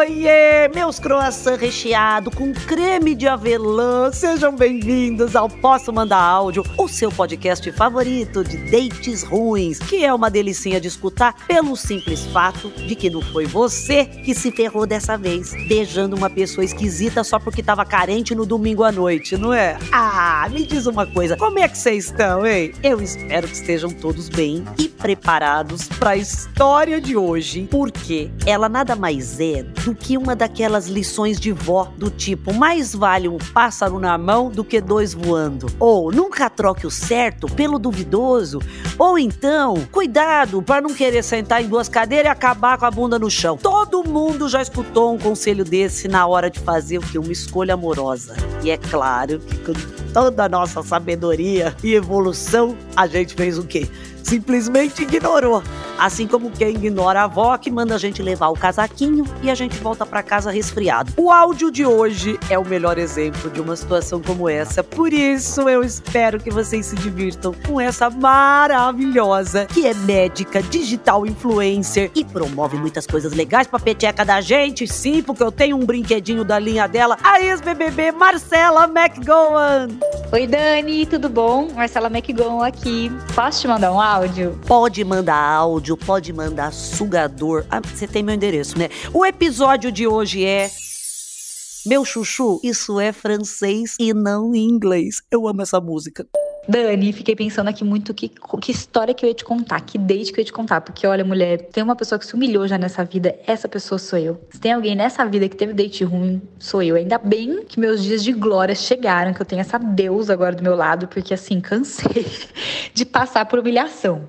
Oiê, meus croissants recheados com creme de avelã. Sejam bem-vindos ao Posso Mandar Áudio, o seu podcast favorito de dates ruins, que é uma delicinha de escutar pelo simples fato de que não foi você que se ferrou dessa vez, beijando uma pessoa esquisita só porque tava carente no domingo à noite, não é? Ah, me diz uma coisa, como é que vocês estão, hein? Eu espero que estejam todos bem e preparados para a história de hoje, porque ela nada mais é do que uma daquelas lições de vó do tipo: mais vale um pássaro na mão do que dois voando. Ou nunca troque o certo pelo duvidoso. Ou então, cuidado para não querer sentar em duas cadeiras e acabar com a bunda no chão. Todo mundo já escutou um conselho desse na hora de fazer o que? Uma escolha amorosa. E é claro que com toda a nossa sabedoria e evolução, a gente fez o quê? Simplesmente ignorou. Assim como quem ignora a avó que manda a gente levar o casaquinho e a gente volta para casa resfriado. O áudio de hoje é o melhor exemplo de uma situação como essa. Por isso eu espero que vocês se divirtam com essa maravilhosa que é médica, digital influencer e promove muitas coisas legais pra peteca da gente. Sim, porque eu tenho um brinquedinho da linha dela, a ex-BBB Marcela McGowan. Oi, Dani, tudo bom? Marcela McGowan aqui. Posso te mandar um áudio? Pode mandar áudio, pode mandar sugador. Ah, você tem meu endereço, né? O episódio de hoje é. Meu chuchu, isso é francês e não inglês. Eu amo essa música. Dani, fiquei pensando aqui muito que, que história que eu ia te contar, que date que eu ia te contar. Porque, olha, mulher, tem uma pessoa que se humilhou já nessa vida, essa pessoa sou eu. Se tem alguém nessa vida que teve date ruim, sou eu. Ainda bem que meus dias de glória chegaram, que eu tenho essa deusa agora do meu lado, porque assim, cansei de passar por humilhação.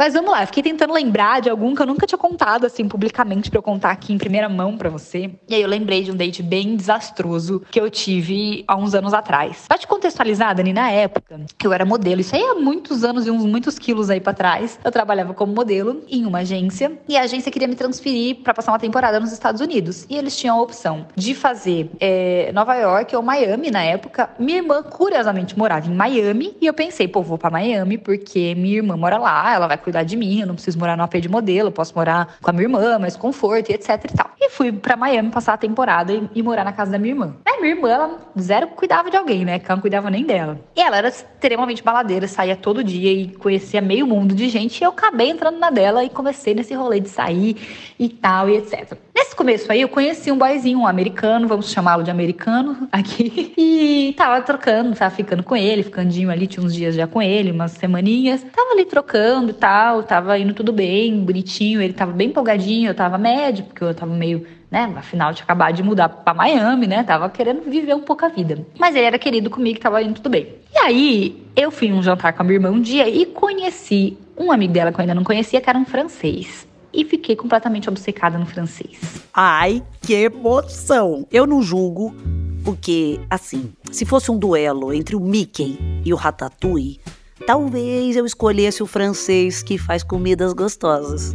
Mas vamos lá, fiquei tentando lembrar de algum que eu nunca tinha contado assim publicamente para eu contar aqui em primeira mão para você. E aí eu lembrei de um date bem desastroso que eu tive há uns anos atrás. Pra te contextualizar, Dani, na época que eu era modelo, isso aí há muitos anos e uns muitos quilos aí para trás, eu trabalhava como modelo em uma agência e a agência queria me transferir para passar uma temporada nos Estados Unidos. E eles tinham a opção de fazer é, Nova York ou Miami na época. Minha irmã, curiosamente, morava em Miami e eu pensei, pô, vou para Miami porque minha irmã mora lá, ela vai cuidar de mim, eu não preciso morar no AP de modelo, eu posso morar com a minha irmã, mais conforto e etc e tal. E fui para Miami passar a temporada e, e, morar na casa da minha irmã. A minha irmã, ela zero cuidava de alguém, né? Ela não cuidava nem dela. E ela era extremamente baladeira, saía todo dia e conhecia meio mundo de gente. E eu acabei entrando na dela e comecei nesse rolê de sair e tal e etc. Nesse começo aí, eu conheci um boyzinho, um americano, vamos chamá-lo de americano aqui. E tava trocando, tava ficando com ele, ficandinho ali, tinha uns dias já com ele, umas semaninhas. Tava ali trocando e tal, tava indo tudo bem, bonitinho. Ele tava bem empolgadinho, eu tava médio, porque eu tava meio né? Afinal, tinha acabado de mudar para Miami, né? Tava querendo viver um pouco a vida. Mas ele era querido comigo, tava indo tudo bem. E aí, eu fui um jantar com a minha irmã um dia e conheci um amigo dela que eu ainda não conhecia, que era um francês e fiquei completamente obcecada no francês. Ai, que emoção! Eu não julgo, porque, assim, se fosse um duelo entre o Mickey e o Ratatouille, talvez eu escolhesse o francês que faz comidas gostosas.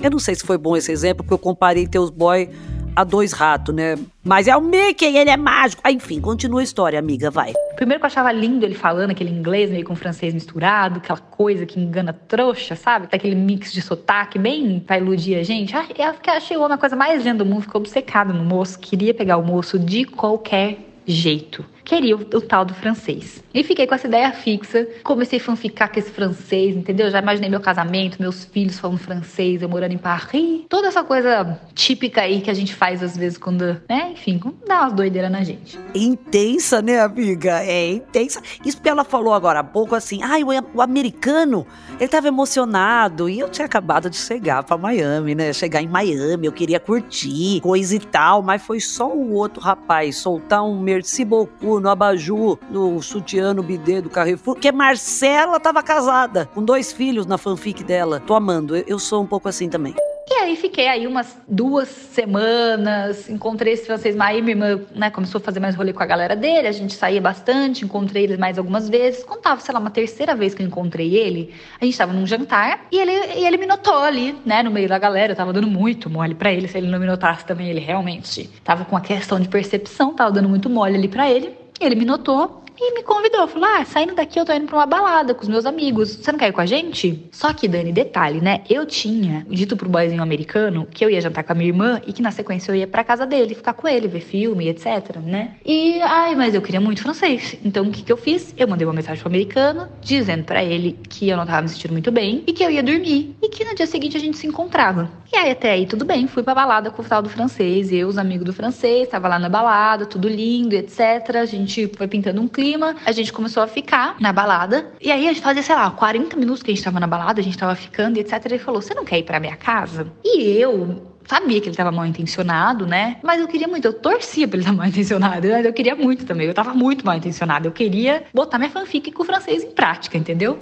Eu não sei se foi bom esse exemplo, porque eu comparei teus boy a dois ratos, né? Mas é o Mickey, ele é mágico. Ah, enfim, continua a história, amiga, vai. Primeiro que eu achava lindo ele falando aquele inglês meio com francês misturado, aquela coisa que engana trouxa, sabe? Aquele mix de sotaque bem pra iludir a gente. Ah, eu achei o homem a coisa mais linda do mundo, ficou obcecado no moço, queria pegar o moço de qualquer jeito queria o, o, tal do francês. E fiquei com essa ideia fixa, comecei a fanficar com esse francês, entendeu? Já imaginei meu casamento, meus filhos falando francês, eu morando em Paris, toda essa coisa típica aí que a gente faz às vezes quando, né? Enfim, dá umas doideiras na gente. Intensa, né, amiga? É intensa. Isso que ela falou agora há pouco, assim, ai, o, o americano, ele tava emocionado e eu tinha acabado de chegar para Miami, né? Chegar em Miami, eu queria curtir, coisa e tal, mas foi só o outro rapaz soltar um merci beaucoup no abajur, no sutiã, no bidê do Carrefour, que Marcela tava casada, com dois filhos na fanfic dela. Tô amando, eu sou um pouco assim também. E aí fiquei aí umas duas semanas, encontrei esse francês aí minha irmã né, começou a fazer mais rolê com a galera dele, a gente saía bastante, encontrei ele mais algumas vezes. Quando tava, sei lá, uma terceira vez que eu encontrei ele, a gente tava num jantar e ele, e ele me notou ali, né, no meio da galera, eu tava dando muito mole para ele, se ele não me notasse também, ele realmente tava com a questão de percepção, tava dando muito mole ali para ele. Ele me notou e me convidou. Falou: Ah, saindo daqui eu tô indo pra uma balada com os meus amigos. Você não quer ir com a gente? Só que, Dani, detalhe, né? Eu tinha dito pro boyzinho americano que eu ia jantar com a minha irmã e que na sequência eu ia pra casa dele, ficar com ele, ver filme, etc, né? E, ai, mas eu queria muito francês. Então o que que eu fiz? Eu mandei uma mensagem pro americano dizendo para ele que eu não tava me sentindo muito bem e que eu ia dormir e que no dia seguinte a gente se encontrava. E aí até aí tudo bem, fui pra balada com o tal do francês, eu, os amigos do francês, tava lá na balada, tudo lindo, etc. A gente foi pintando um clima clima, a gente começou a ficar na balada. E aí a gente fazia, sei lá, 40 minutos que a gente tava na balada, a gente tava ficando e etc. Ele falou: Você não quer ir pra minha casa? E eu, sabia que ele estava mal intencionado, né? Mas eu queria muito, eu torcia pra ele estar mal intencionado, mas eu queria muito também. Eu tava muito mal intencionado. Eu queria botar minha fanfic com o francês em prática, entendeu?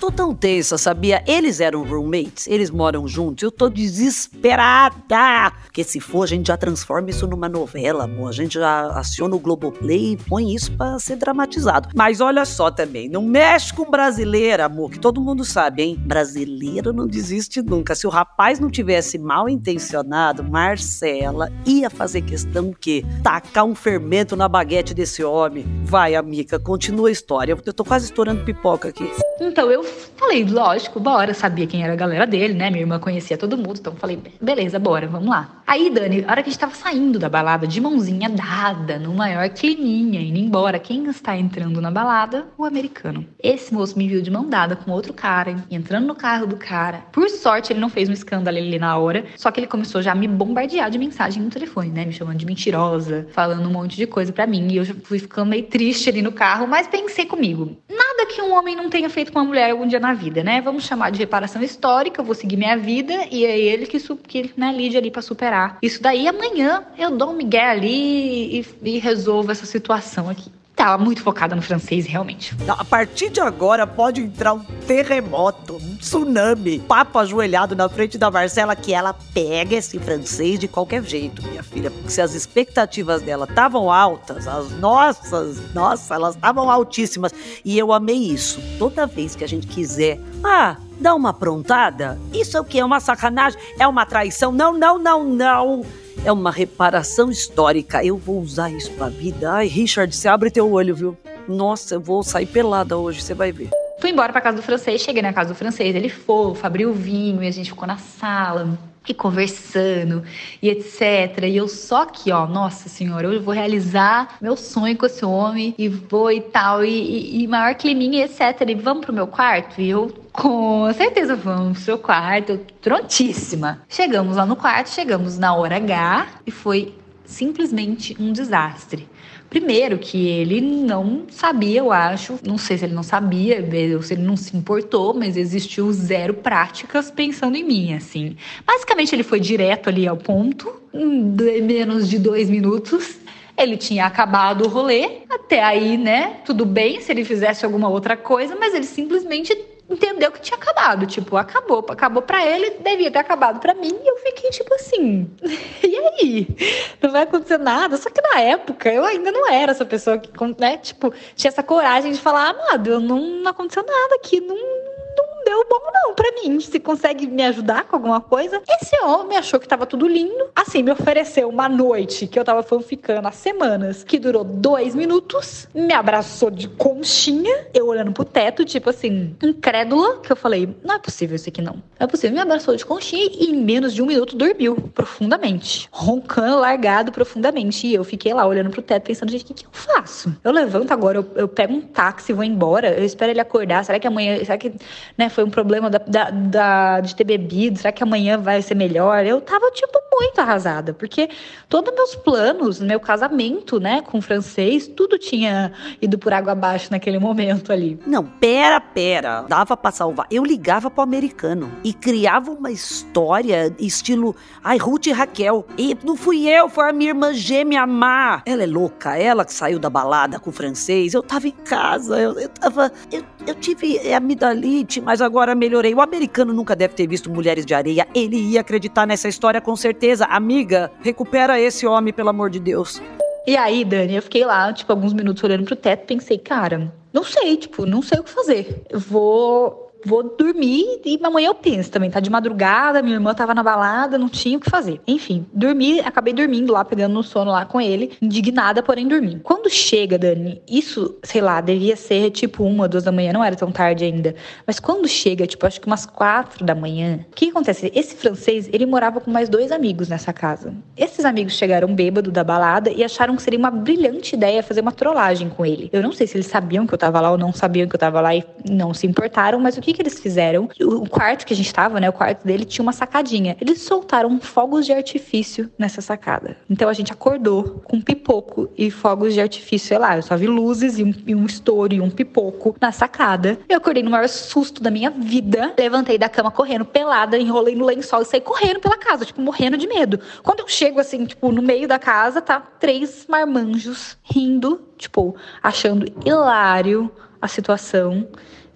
Tô tão tensa, sabia? Eles eram roommates, eles moram juntos. Eu tô desesperada. Porque se for, a gente já transforma isso numa novela, amor. A gente já aciona o Globoplay e põe isso pra ser dramatizado. Mas olha só também, não mexe com brasileira, amor, que todo mundo sabe, hein? Brasileiro não desiste nunca. Se o rapaz não tivesse mal intencionado, Marcela ia fazer questão que tacar um fermento na baguete desse homem. Vai, amiga, continua a história. Eu tô quase estourando pipoca aqui. Então eu falei, lógico, bora. Sabia quem era a galera dele, né? Minha irmã conhecia todo mundo, então falei, beleza, bora, vamos lá. Aí, Dani, a hora que a gente tava saindo da balada, de mãozinha dada, no maior climinha, indo embora, quem está entrando na balada? O americano. Esse moço me viu de mão dada com outro cara, entrando no carro do cara. Por sorte, ele não fez um escândalo ali na hora, só que ele começou já a me bombardear de mensagem no telefone, né? Me chamando de mentirosa, falando um monte de coisa para mim. E eu fui ficando meio triste ali no carro, mas pensei comigo: nada que um homem não tenha feito com uma mulher algum dia na vida, né? Vamos chamar de reparação histórica, eu vou seguir minha vida e é ele que, que né, lide ali para superar. Isso daí amanhã eu dou um migué ali e, e resolvo essa situação aqui tava muito focada no francês, realmente. A partir de agora pode entrar um terremoto, um tsunami. Papo ajoelhado na frente da Marcela que ela pega esse francês de qualquer jeito, minha filha. Porque se as expectativas dela estavam altas, as nossas, nossa, elas estavam altíssimas. E eu amei isso. Toda vez que a gente quiser, ah, dar uma aprontada, isso é o que? É uma sacanagem? É uma traição? Não, não, não, não é uma reparação histórica. Eu vou usar isso pra vida. Ai, Richard, você abre teu olho, viu? Nossa, eu vou sair pelada hoje, você vai ver. Fui embora pra casa do francês, cheguei na casa do francês, ele fofo, abriu o vinho e a gente ficou na sala e conversando e etc. E eu só aqui, ó, nossa senhora, eu vou realizar meu sonho com esse homem e vou e tal, e, e, e maior climinha etc. E vamos pro meu quarto? E eu com certeza vamos pro seu quarto, prontíssima. Chegamos lá no quarto, chegamos na hora H e foi simplesmente um desastre. Primeiro, que ele não sabia, eu acho, não sei se ele não sabia, ou se ele não se importou, mas existiu zero práticas pensando em mim, assim. Basicamente, ele foi direto ali ao ponto, em menos de dois minutos. Ele tinha acabado o rolê, até aí, né? Tudo bem se ele fizesse alguma outra coisa, mas ele simplesmente entendeu que tinha acabado. Tipo, acabou. Acabou para ele, devia ter acabado para mim. E eu fiquei tipo assim, e aí? Não vai acontecer nada? Só que na época eu ainda não era essa pessoa que, né, tipo, tinha essa coragem de falar, amado, não, não aconteceu nada aqui, não, não deu bom não Se consegue me ajudar com alguma coisa. Esse homem achou que tava tudo lindo. Assim, me ofereceu uma noite que eu tava fanficando há semanas, que durou dois minutos. Me abraçou de conchinha, eu olhando pro teto, tipo assim, incrédula, que eu falei, não é possível isso aqui não. Não é possível. Me abraçou de conchinha e em menos de um minuto dormiu profundamente. Roncando, largado profundamente. E eu fiquei lá olhando pro teto, pensando, gente, o que, que eu faço? Eu levanto agora, eu, eu pego um táxi, vou embora, eu espero ele acordar. Será que amanhã, será que, né, foi um problema da, da, da, de ter bebido, será que amanhã vai ser melhor? Eu tava, tipo, muito arrasada, porque todos meus planos, meu casamento, né, com o francês, tudo tinha ido por água abaixo naquele momento ali. Não, pera, pera. Dava pra salvar. Eu ligava pro americano e criava uma história estilo, ai, Ruth e Raquel. E não fui eu, foi a minha irmã gêmea Má. Ela é louca, ela que saiu da balada com o francês. Eu tava em casa, eu, eu tava. Eu, eu tive amidalite, mas agora melhorei. O americano nunca deve ter visto Mulheres de Areia. Ele ia acreditar nessa história com certeza. Amiga, recupera esse homem, pelo amor de Deus. E aí, Dani, eu fiquei lá, tipo, alguns minutos olhando pro teto, pensei, cara, não sei, tipo, não sei o que fazer. Eu vou vou dormir e amanhã eu penso também. Tá de madrugada, minha irmã tava na balada, não tinha o que fazer. Enfim, dormi, acabei dormindo lá, pegando no sono lá com ele, indignada, porém dormindo. Quando chega, Dani, isso, sei lá, devia ser tipo uma, duas da manhã, não era tão tarde ainda. Mas quando chega, tipo, acho que umas quatro da manhã, o que acontece? Esse francês, ele morava com mais dois amigos nessa casa. Esses amigos chegaram bêbado da balada e acharam que seria uma brilhante ideia fazer uma trollagem com ele. Eu não sei se eles sabiam que eu tava lá ou não sabiam que eu tava lá e não se importaram, mas o que que eles fizeram? O quarto que a gente tava, né? O quarto dele tinha uma sacadinha. Eles soltaram fogos de artifício nessa sacada. Então a gente acordou com pipoco e fogos de artifício, sei lá. Eu só vi luzes e um, e um estouro e um pipoco na sacada. Eu acordei no maior susto da minha vida. Levantei da cama correndo, pelada, enrolei no lençol e saí correndo pela casa, tipo, morrendo de medo. Quando eu chego assim, tipo, no meio da casa, tá três marmanjos rindo, tipo, achando hilário a situação.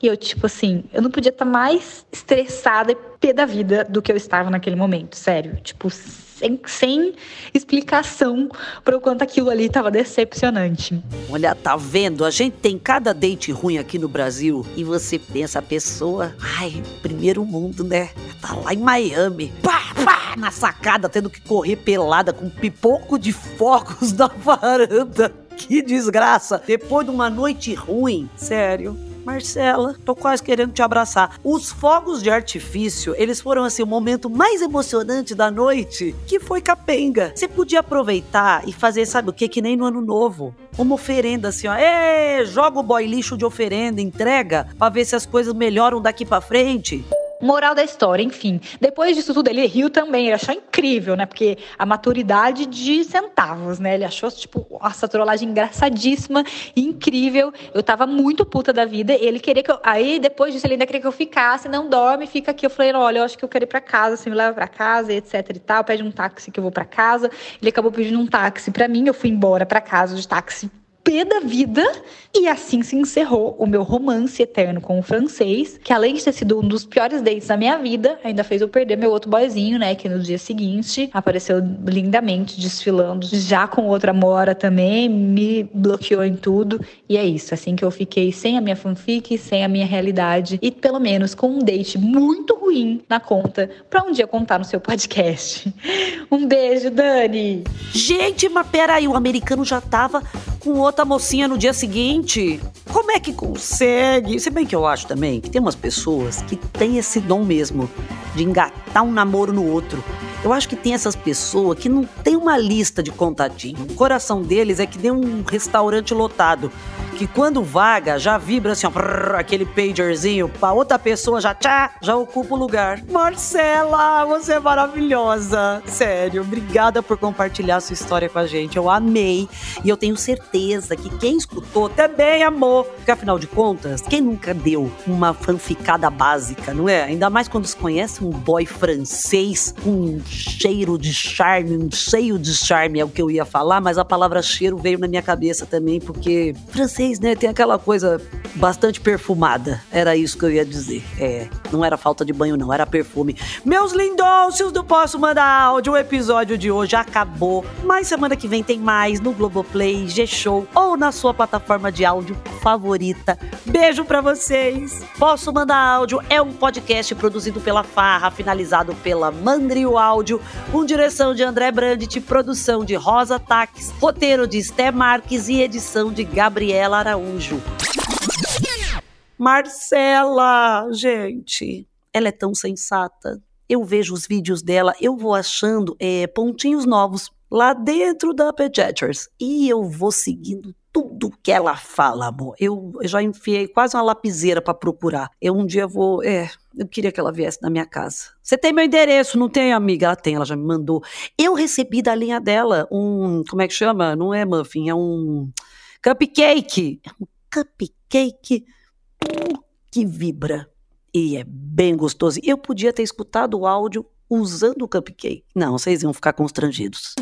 E eu, tipo assim, eu não podia estar tá mais estressada e pé da vida do que eu estava naquele momento, sério. Tipo, sem, sem explicação para o quanto aquilo ali estava decepcionante. Olha, tá vendo? A gente tem cada date ruim aqui no Brasil e você pensa a pessoa, ai, primeiro mundo, né? Tá lá em Miami, pá, pá, na sacada, tendo que correr pelada com pipoco de fogos na varanda. Que desgraça! Depois de uma noite ruim, sério. Marcela, tô quase querendo te abraçar. Os fogos de artifício, eles foram assim o momento mais emocionante da noite, que foi capenga. Você podia aproveitar e fazer, sabe o que, que nem no ano novo. Uma oferenda assim, ó. Ê, joga o boy lixo de oferenda, entrega, pra ver se as coisas melhoram daqui para frente. Moral da história, enfim. Depois disso tudo, ele riu também, ele achou incrível, né? Porque a maturidade de centavos, né? Ele achou, tipo, essa trollagem engraçadíssima incrível. Eu tava muito puta da vida. Ele queria que eu. Aí, depois disso, ele ainda queria que eu ficasse, não dorme, fica aqui. Eu falei, olha, eu acho que eu quero ir pra casa, você me leva pra casa, etc e tal. Pede um táxi que eu vou pra casa. Ele acabou pedindo um táxi pra mim, eu fui embora pra casa de táxi pé da vida. E assim se encerrou o meu romance eterno com o francês, que além de ter sido um dos piores dates da minha vida, ainda fez eu perder meu outro boyzinho, né? Que no dia seguinte apareceu lindamente desfilando, já com outra mora também, me bloqueou em tudo. E é isso, assim que eu fiquei sem a minha fanfic, sem a minha realidade e pelo menos com um date muito ruim na conta para um dia contar no seu podcast. Um beijo, Dani! Gente, mas peraí, o americano já tava com outra mocinha no dia seguinte. Como é que consegue? Se bem que eu acho também que tem umas pessoas que têm esse dom mesmo de engatar um namoro no outro. Eu acho que tem essas pessoas que não tem uma lista de contatinho. O coração deles é que nem um restaurante lotado que quando vaga já vibra assim, ó, prrr, aquele pagerzinho, pra outra pessoa já tchá, já ocupa o lugar. Marcela, você é maravilhosa. Sério, obrigada por compartilhar sua história com a gente. Eu amei e eu tenho certeza que quem escutou também amou. Porque afinal de contas, quem nunca deu uma fanficada básica, não é? Ainda mais quando se conhece um boy francês com um cheiro de charme, um cheio de charme é o que eu ia falar, mas a palavra cheiro veio na minha cabeça também, porque francês né, tem aquela coisa bastante perfumada. Era isso que eu ia dizer. É, não era falta de banho, não, era perfume. Meus lindôncios do Posso Mandar Áudio, o episódio de hoje acabou. Mas semana que vem tem mais no Globoplay, G-Show ou na sua plataforma de áudio favorita. Beijo para vocês. Posso Mandar Áudio é um podcast produzido pela Farra, finalizado pela Mandrio Áudio, com direção de André Brandt, produção de Rosa Taques, roteiro de Sté Marques e edição de Gabriela Araújo. Marcela, gente, ela é tão sensata. Eu vejo os vídeos dela, eu vou achando é, pontinhos novos lá dentro da Pediatrics e eu vou seguindo tudo que ela fala, amor. Eu, já enfiei quase uma lapiseira para procurar. Eu um dia vou, é, eu queria que ela viesse na minha casa. Você tem meu endereço, não tem, amiga? Ela tem, ela já me mandou. Eu recebi da linha dela um, como é que chama? Não é muffin, é um Cupcake! É um cupcake que vibra. E é bem gostoso. Eu podia ter escutado o áudio usando o cupcake. Não, vocês iam ficar constrangidos.